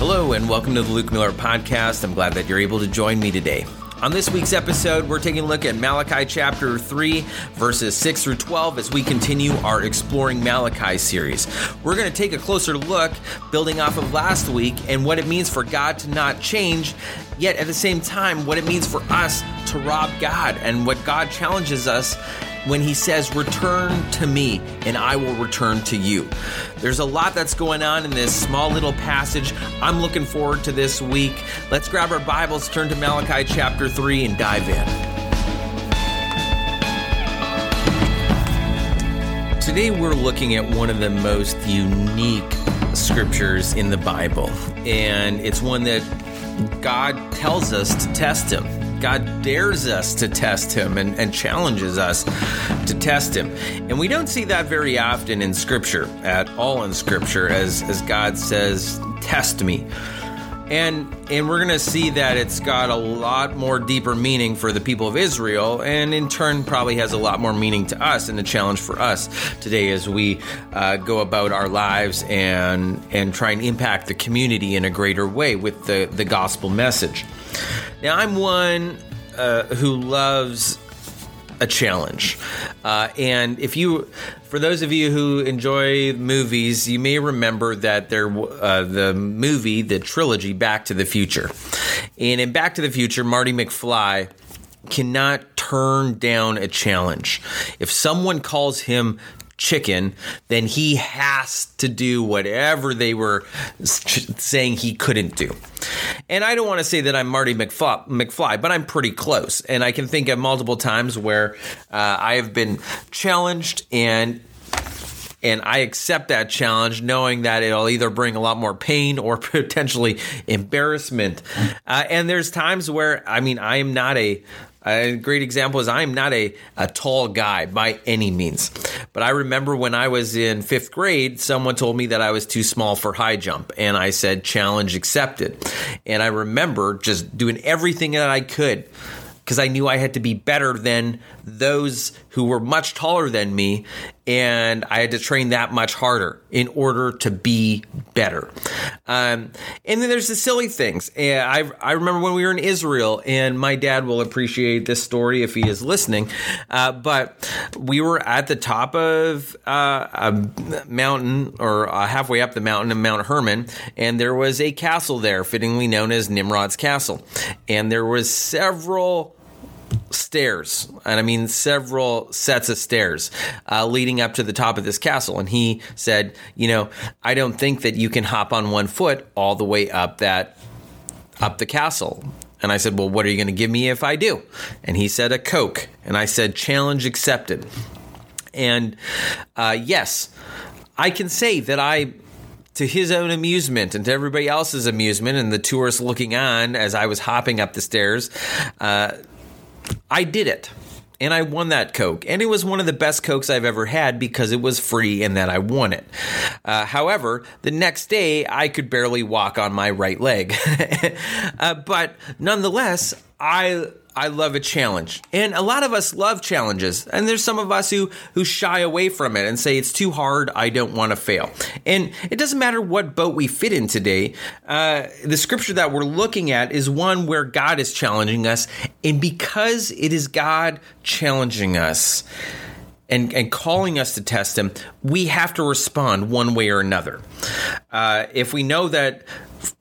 Hello, and welcome to the Luke Miller Podcast. I'm glad that you're able to join me today. On this week's episode, we're taking a look at Malachi chapter 3, verses 6 through 12, as we continue our Exploring Malachi series. We're going to take a closer look, building off of last week, and what it means for God to not change, yet at the same time, what it means for us to rob God, and what God challenges us when he says, Return to me, and I will return to you. There's a lot that's going on in this small little passage. I'm looking forward to this week. Let's grab our Bibles, turn to Malachi chapter 3, and dive in. Today, we're looking at one of the most unique scriptures in the Bible, and it's one that God tells us to test Him. God dares us to test him and, and, challenges us to test him. And we don't see that very often in Scripture, at all in Scripture, as, as God says, Test me. And and we're going to see that it's got a lot more deeper meaning for the people of Israel, and in turn probably has a lot more meaning to us and a challenge for us today as we uh, go about our lives and and try and impact the community in a greater way with the the gospel message. Now, I'm one uh, who loves a challenge. Uh, and if you, for those of you who enjoy movies, you may remember that there, uh, the movie, the trilogy, Back to the Future. And in Back to the Future, Marty McFly cannot turn down a challenge. If someone calls him chicken, then he has to do whatever they were saying he couldn't do. And I don't want to say that I'm Marty McFly, but I'm pretty close. And I can think of multiple times where uh, I have been challenged and and I accept that challenge, knowing that it'll either bring a lot more pain or potentially embarrassment. Uh, and there's times where, I mean, I am not a a great example is I'm not a, a tall guy by any means. But I remember when I was in fifth grade, someone told me that I was too small for high jump. And I said, challenge accepted. And I remember just doing everything that I could because I knew I had to be better than those who were much taller than me. And I had to train that much harder in order to be better. Um, and then there's the silly things. And I, I remember when we were in Israel, and my dad will appreciate this story if he is listening. Uh, but we were at the top of uh, a mountain, or uh, halfway up the mountain of Mount Hermon, and there was a castle there, fittingly known as Nimrod's Castle. And there was several stairs, and I mean several sets of stairs uh, leading up to the top of this castle. And he said, You know, I don't think that you can hop on one foot all the way up that up the castle. And I said, Well, what are you going to give me if I do? And he said, A Coke. And I said, Challenge accepted. And uh, yes, I can say that I to his own amusement and to everybody else's amusement and the tourists looking on as I was hopping up the stairs, uh, I did it. And I won that Coke. And it was one of the best Cokes I've ever had because it was free and that I won it. Uh, however, the next day, I could barely walk on my right leg. uh, but nonetheless, I I love a challenge. And a lot of us love challenges. And there's some of us who who shy away from it and say it's too hard, I don't want to fail. And it doesn't matter what boat we fit in today. Uh, the scripture that we're looking at is one where God is challenging us. And because it is God challenging us, and, and calling us to test him, we have to respond one way or another. Uh, if we know that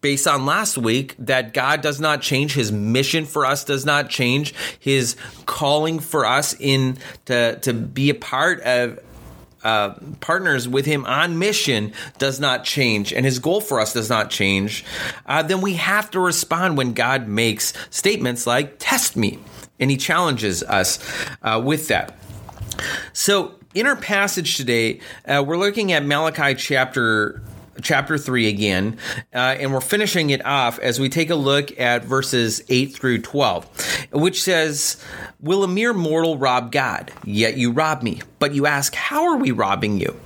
based on last week that God does not change. His mission for us does not change. His calling for us in to, to be a part of uh, partners with him on mission does not change and his goal for us does not change, uh, then we have to respond when God makes statements like, test me. And he challenges us uh, with that. So, in our passage today, uh, we're looking at Malachi chapter chapter 3 again, uh, and we're finishing it off as we take a look at verses 8 through 12, which says, Will a mere mortal rob God? Yet you rob me. But you ask, How are we robbing you?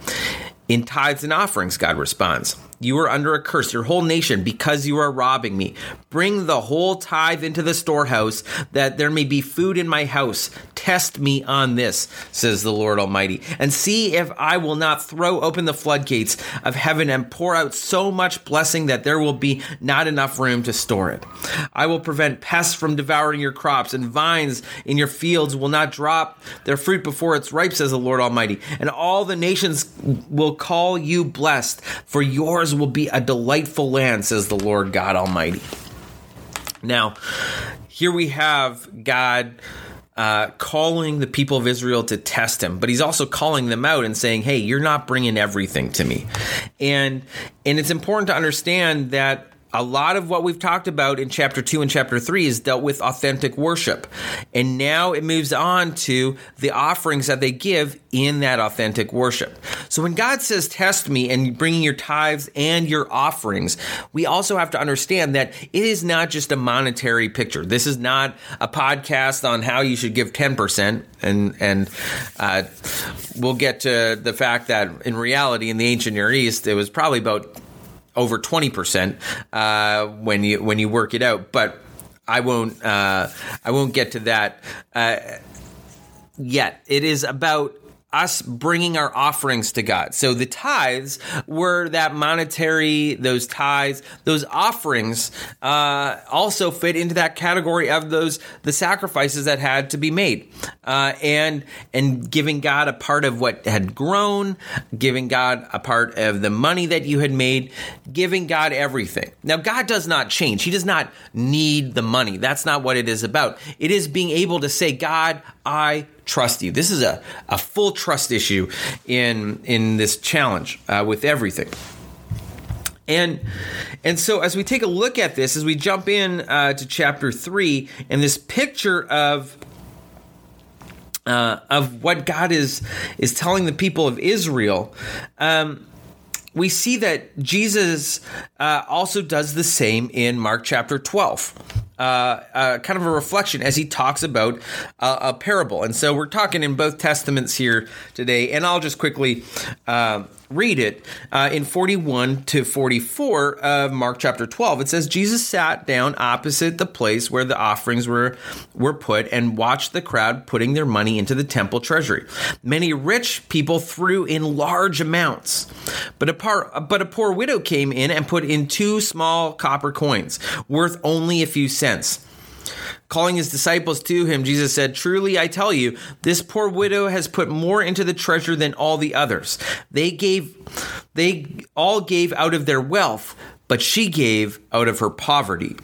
In tithes and offerings, God responds. You are under a curse, your whole nation, because you are robbing me. Bring the whole tithe into the storehouse, that there may be food in my house Test me on this, says the Lord Almighty, and see if I will not throw open the floodgates of heaven and pour out so much blessing that there will be not enough room to store it. I will prevent pests from devouring your crops, and vines in your fields will not drop their fruit before it's ripe, says the Lord Almighty. And all the nations will call you blessed, for yours will be a delightful land, says the Lord God Almighty. Now, here we have God uh, calling the people of Israel to test him, but he's also calling them out and saying, "Hey, you're not bringing everything to me," and and it's important to understand that a lot of what we've talked about in chapter 2 and chapter 3 is dealt with authentic worship. And now it moves on to the offerings that they give in that authentic worship. So when God says, Test me and bringing your tithes and your offerings, we also have to understand that it is not just a monetary picture. This is not a podcast on how you should give 10%. And, and uh, we'll get to the fact that in reality, in the ancient Near East, it was probably about over 20% uh, when you when you work it out but I won't uh, I won't get to that uh, yet. It is about us bringing our offerings to God. So the tithes were that monetary, those tithes, those offerings uh, also fit into that category of those the sacrifices that had to be made, uh, and and giving God a part of what had grown, giving God a part of the money that you had made, giving God everything. Now God does not change; He does not need the money. That's not what it is about. It is being able to say, God, I trust you. This is a, a full trust issue in in this challenge uh, with everything. And and so as we take a look at this, as we jump in uh, to chapter three, and this picture of uh, of what God is is telling the people of Israel. Um, we see that Jesus uh, also does the same in Mark chapter 12 uh, uh, kind of a reflection as he talks about uh, a parable. And so we're talking in both testaments here today, and I'll just quickly uh, read it uh, in 41 to 44 of Mark chapter 12. It says Jesus sat down opposite the place where the offerings were were put and watched the crowd putting their money into the temple treasury. Many rich people threw in large amounts, but a par, but a poor widow came in and put in two small copper coins worth only a few cents. Calling his disciples to him, Jesus said, Truly I tell you, this poor widow has put more into the treasure than all the others. They gave, they all gave out of their wealth, but she gave out of her poverty.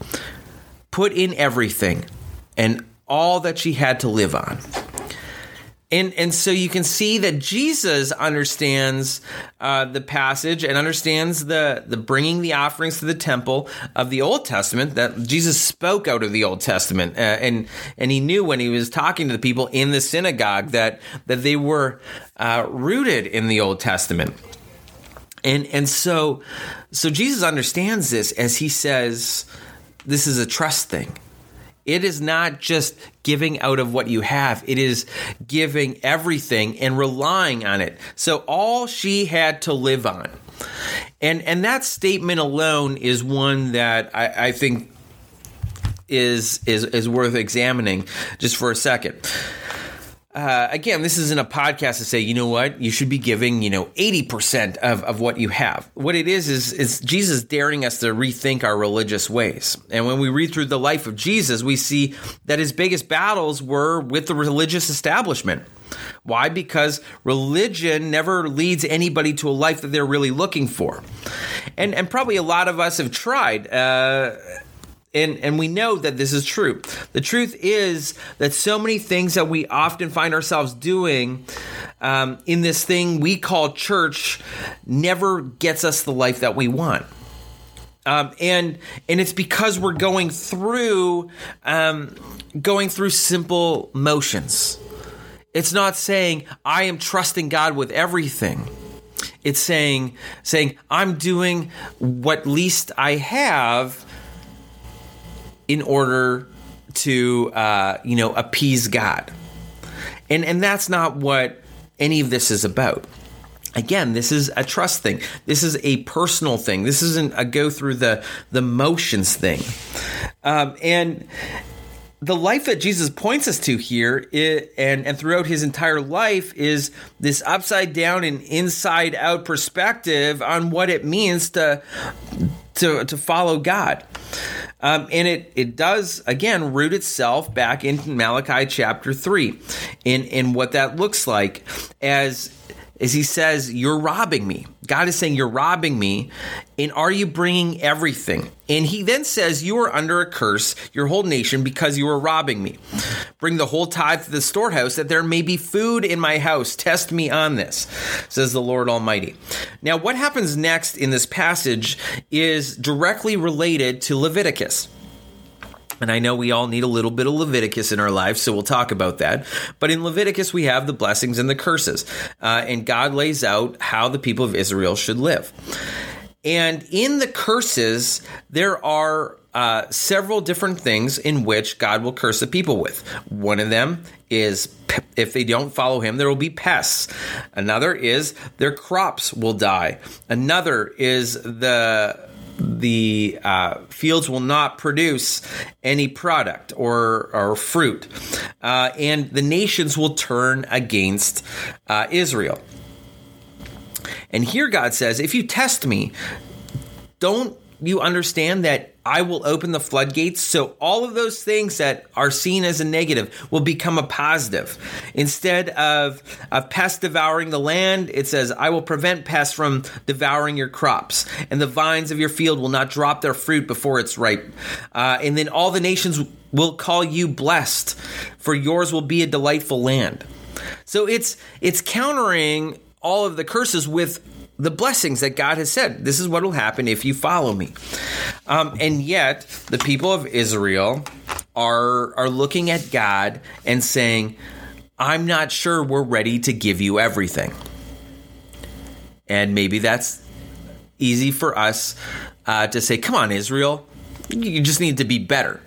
Put in everything and all that she had to live on. And and so you can see that Jesus understands uh, the passage and understands the the bringing the offerings to the temple of the Old Testament. That Jesus spoke out of the Old Testament, uh, and and he knew when he was talking to the people in the synagogue that that they were uh, rooted in the Old Testament. And and so so Jesus understands this as he says, this is a trust thing it is not just giving out of what you have, it is giving everything and relying on it. So all she had to live on. And and that statement alone is one that I, I think is is is worth examining just for a second uh, again, this isn't a podcast to say, you know what, you should be giving, you know, 80% of, of what you have. What it is, is, is Jesus daring us to rethink our religious ways. And when we read through the life of Jesus, we see that his biggest battles were with the religious establishment. Why? Because religion never leads anybody to a life that they're really looking for. And, and probably a lot of us have tried. Uh, and and we know that this is true. The truth is that so many things that we often find ourselves doing um, in this thing we call church never gets us the life that we want. Um, and and it's because we're going through um, going through simple motions. It's not saying I am trusting God with everything. It's saying saying I'm doing what least I have in order to uh, you know appease God. And and that's not what any of this is about. Again, this is a trust thing. This is a personal thing. This isn't a go through the the motions thing. Um, and the life that Jesus points us to here and, and throughout his entire life is this upside down and inside out perspective on what it means to to, to follow God. Um, and it, it does, again, root itself back in Malachi chapter 3 in, in what that looks like as is he says, You're robbing me. God is saying, You're robbing me. And are you bringing everything? And he then says, You are under a curse, your whole nation, because you are robbing me. Bring the whole tithe to the storehouse, that there may be food in my house. Test me on this, says the Lord Almighty. Now, what happens next in this passage is directly related to Leviticus. And I know we all need a little bit of Leviticus in our lives, so we'll talk about that. But in Leviticus, we have the blessings and the curses. Uh, and God lays out how the people of Israel should live. And in the curses, there are uh, several different things in which God will curse the people with. One of them is if they don't follow him, there will be pests. Another is their crops will die. Another is the the uh, fields will not produce any product or, or fruit, uh, and the nations will turn against uh, Israel. And here God says, if you test me, don't you understand that I will open the floodgates so all of those things that are seen as a negative will become a positive. Instead of, of pest devouring the land, it says, I will prevent pests from devouring your crops, and the vines of your field will not drop their fruit before it's ripe. Uh, and then all the nations will call you blessed, for yours will be a delightful land. So it's it's countering all of the curses with the blessings that God has said. This is what will happen if you follow me. Um, and yet, the people of Israel are are looking at God and saying, "I'm not sure we're ready to give you everything." And maybe that's easy for us uh, to say, "Come on, Israel, you just need to be better."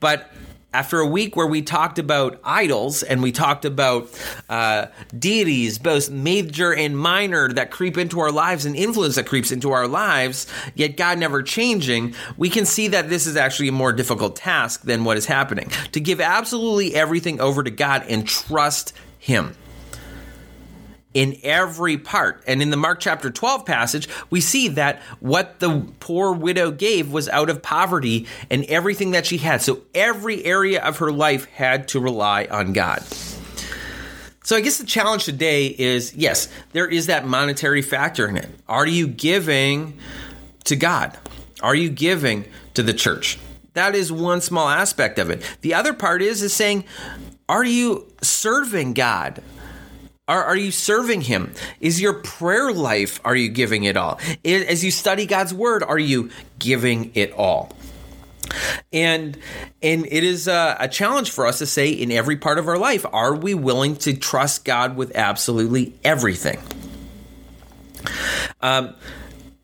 But after a week where we talked about idols and we talked about uh, deities, both major and minor, that creep into our lives and influence that creeps into our lives, yet God never changing, we can see that this is actually a more difficult task than what is happening. To give absolutely everything over to God and trust Him in every part. And in the Mark chapter 12 passage, we see that what the poor widow gave was out of poverty and everything that she had. So every area of her life had to rely on God. So I guess the challenge today is yes, there is that monetary factor in it. Are you giving to God? Are you giving to the church? That is one small aspect of it. The other part is is saying, are you serving God? Are, are you serving Him? Is your prayer life, are you giving it all? As you study God's Word, are you giving it all? And and it is a, a, challenge for us to say in every part of our life, are we willing to trust God with absolutely everything? Um,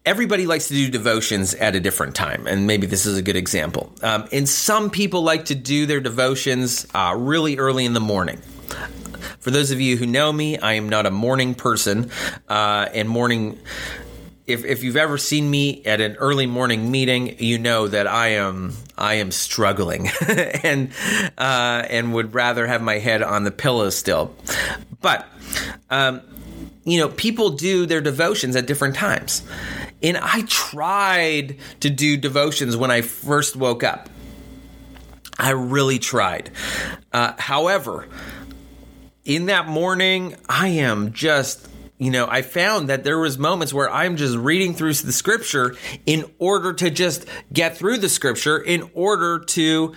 everybody likes to do devotions at a different time, and maybe this is a good example. Um, and some people like to do their devotions uh, really early in the morning. For those of you who know me, I am not a morning person, uh, and morning. If, if you've ever seen me at an early morning meeting, you know that I am I am struggling and uh, and would rather have my head on the pillow still. But um, you know, people do their devotions at different times, and I tried to do devotions when I first woke up. I really tried. Uh, however, in that morning, I am just you know i found that there was moments where i'm just reading through the scripture in order to just get through the scripture in order to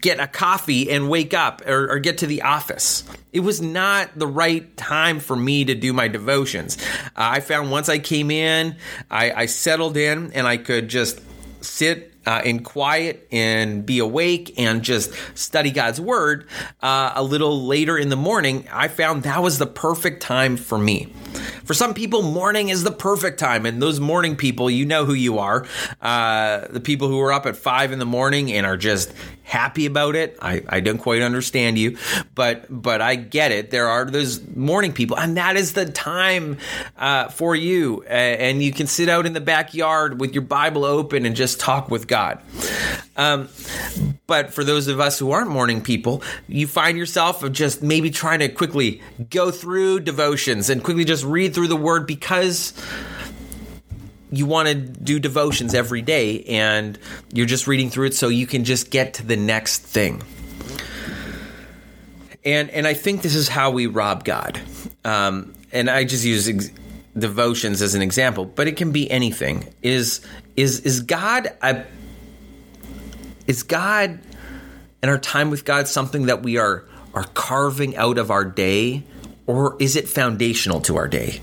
get a coffee and wake up or, or, get to the office. It was not the right time for me to do my devotions. Uh, i found once i came in I, I settled in and i could just sit uh, in quiet and be awake and just study God's word uh, a little later in the morning, I found that was the perfect time for me. For some people, morning is the perfect time, and those morning people, you know who you are. Uh, the people who are up at five in the morning and are just happy about it. I, I don't quite understand you, but but I get it. There are those morning people, and that is the time uh, for you. and you can sit out in the backyard with your Bible open and just talk with God. Um, But for those of us who aren't morning people, you find yourself of just maybe trying to quickly go through devotions and quickly just read through the word because you want to do devotions every day and you're just reading through it so you can just get to the next thing. And and I think this is how we rob God. Um, and I just use ex- devotions as an example, but it can be anything. Is is is God a, is God and our time with God something that we are are carving out of our day, or is it foundational to our day?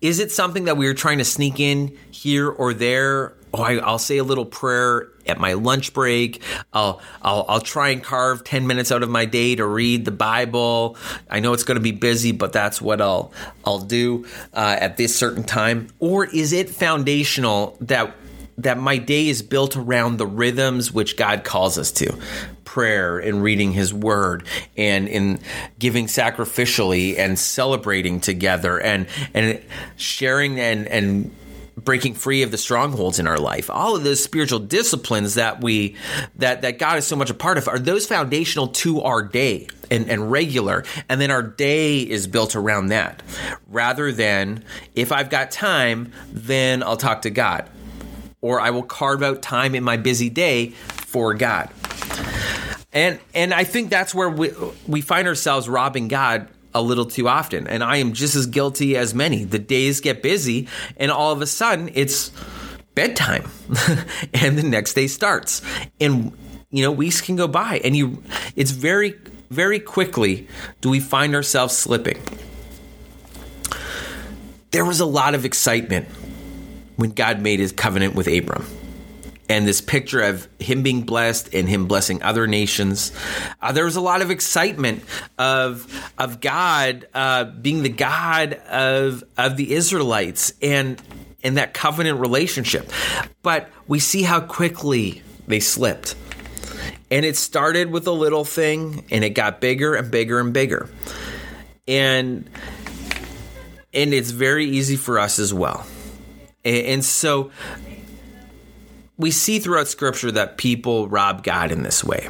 Is it something that we are trying to sneak in here or there? Oh, I, will say a little prayer at my lunch break. I'll, I'll I'll try and carve ten minutes out of my day to read the Bible. I know it's going to be busy, but that's what I'll I'll do uh, at this certain time. Or is it foundational that that my day is built around the rhythms which God calls us to? Prayer and reading his word and in giving sacrificially and celebrating together and and sharing and and breaking free of the strongholds in our life. All of those spiritual disciplines that we that that god is so much a part of are those foundational to our day and, and regular and then our day is built around that. Rather than if i've got time then i'll talk to god or i will carve out time in my busy day for god and and I think that's where we we find ourselves robbing God a little too often. And I am just as guilty as many. The days get busy and all of a sudden it's bedtime and the next day starts. And you know, weeks can go by and you it's very very quickly do we find ourselves slipping. There was a lot of excitement when God made his covenant with Abram and this picture of him being blessed and him blessing other nations. Uh, there was a lot of excitement of of God uh, being the God of of the Israelites and and that covenant relationship. But we see how quickly they slipped. And it started with a little thing and it got bigger and bigger and bigger. And and it's very easy for us as well. And, and so we see throughout scripture that people rob God in this way.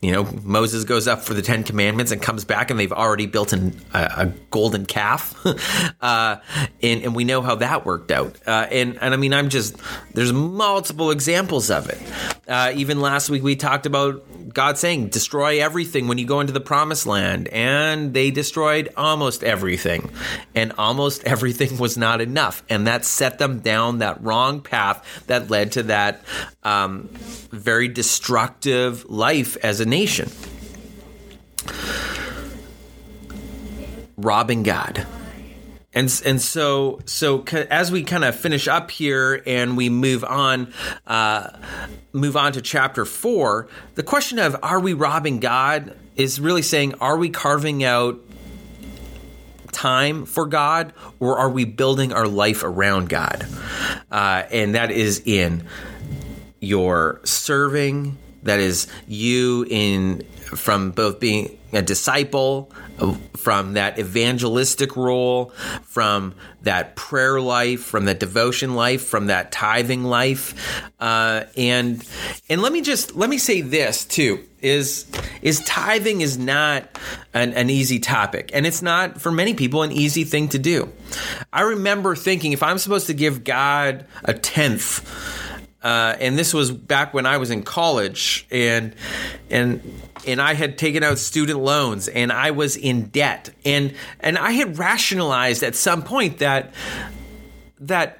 You know, Moses goes up for the Ten Commandments and comes back, and they've already built an, a, a, golden calf, uh, and, and, we know how that worked out. Uh, and and I mean, I'm just there's multiple examples of it. Uh, even last week we talked about God saying, destroy everything when you go into the promised land. And they destroyed almost everything. And almost everything was not enough. And that set them down that wrong path that led to that um, very destructive life as a nation. Robbing God and and so so as we kind of finish up here and we move on uh, move on to chapter four the question of are we robbing god is really saying are we carving out time for god or are we building our life around god uh, and that is in your serving that is you in from both being a disciple from that evangelistic role, from that prayer life, from that devotion life, from that tithing life, uh, and and let me just let me say this too is is tithing is not an, an easy topic, and it's not for many people an easy thing to do. I remember thinking if I'm supposed to give God a tenth. Uh, and this was back when I was in college, and and and I had taken out student loans and I was in debt and and I had rationalized at some point that that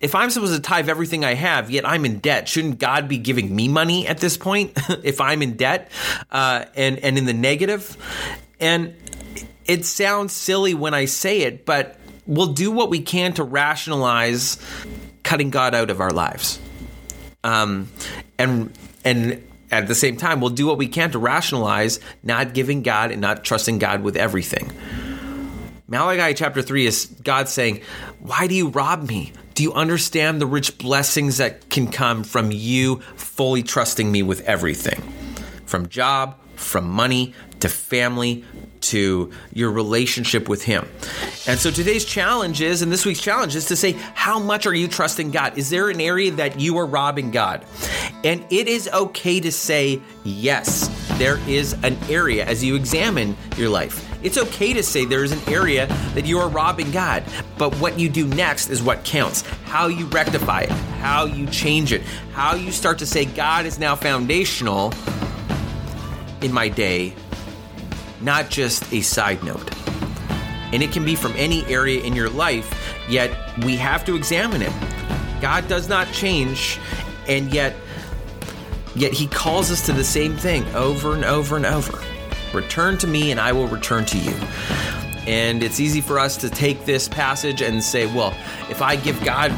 if I'm supposed to tithe everything I have, yet I'm in debt, shouldn't God be giving me money at this point if I'm in debt uh, and and in the negative? And it sounds silly when I say it, but we'll do what we can to rationalize cutting God out of our lives. Um, and and at the same time, we'll do what we can to rationalize not giving God and not trusting God with everything. Malachi chapter 3 is God saying, Why do you rob me? Do you understand the rich blessings that can come from you fully trusting me with everything? From job, from money, to family, to your relationship with Him. And so today's challenge is, and this week's challenge is to say, how much are you trusting God? Is there an area that you are robbing God? And it is okay to say, yes, there is an area as you examine your life. It's okay to say there is an area that you are robbing God, but what you do next is what counts. How you rectify it, how you change it, how you start to say, God is now foundational in my day, not just a side note. And it can be from any area in your life, yet we have to examine it. God does not change, and yet yet he calls us to the same thing over and over and over. Return to me, and I will return to you. And it's easy for us to take this passage and say, well, if I give God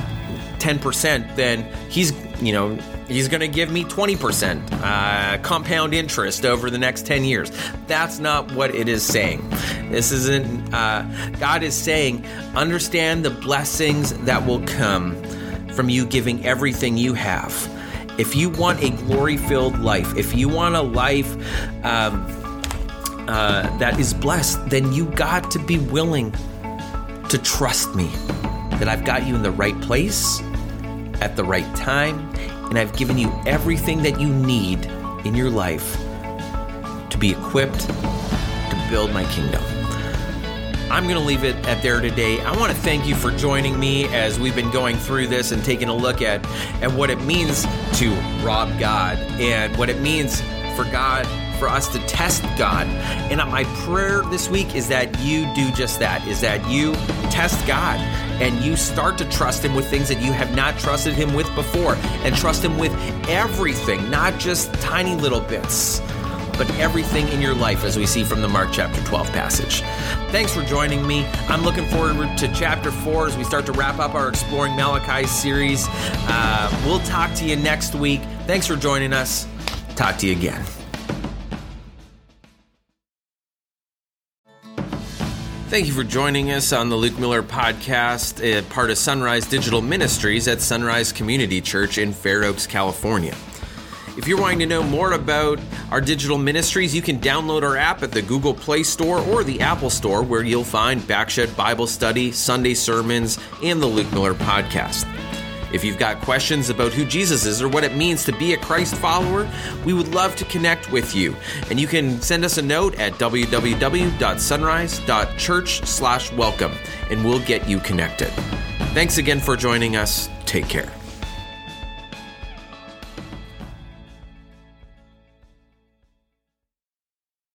10%, then he's, you know, he's going to give me 20% uh, compound interest over the next 10 years. That's not what it is saying. This isn't, uh, God is saying, understand the blessings that will come from you giving everything you have. If you want a glory filled life, if you want a life, um, uh, that is blessed, then you got to be willing to trust me that I've got you in the right place at the right time, and I've given you everything that you need in your life to be equipped to build my kingdom. I'm going to leave it at there today. I want to thank you for joining me as we've been going through this and taking a look at, at what it means to rob God and what it means for God for us to test God. And my prayer this week is that you do just that, is that you test God and you start to trust Him with things that you have not trusted Him with before and trust Him with everything, not just tiny little bits but everything in your life, as we see from the Mark chapter 12 passage. Thanks for joining me. I'm looking forward to chapter 4 as we start to wrap up our Exploring Malachi series. Uh, we'll talk to you next week. Thanks for joining us. Talk to you again. Thank you for joining us on the Luke Miller podcast, a part of Sunrise Digital Ministries at Sunrise Community Church in Fair Oaks, California. If you're wanting to know more about our digital ministries, you can download our app at the Google Play Store or the Apple Store, where you'll find Backshed Bible Study, Sunday sermons, and the Luke Miller podcast. If you've got questions about who Jesus is or what it means to be a Christ follower, we would love to connect with you. And you can send us a note at www.sunrise.church/welcome and we'll get you connected. Thanks again for joining us. Take care.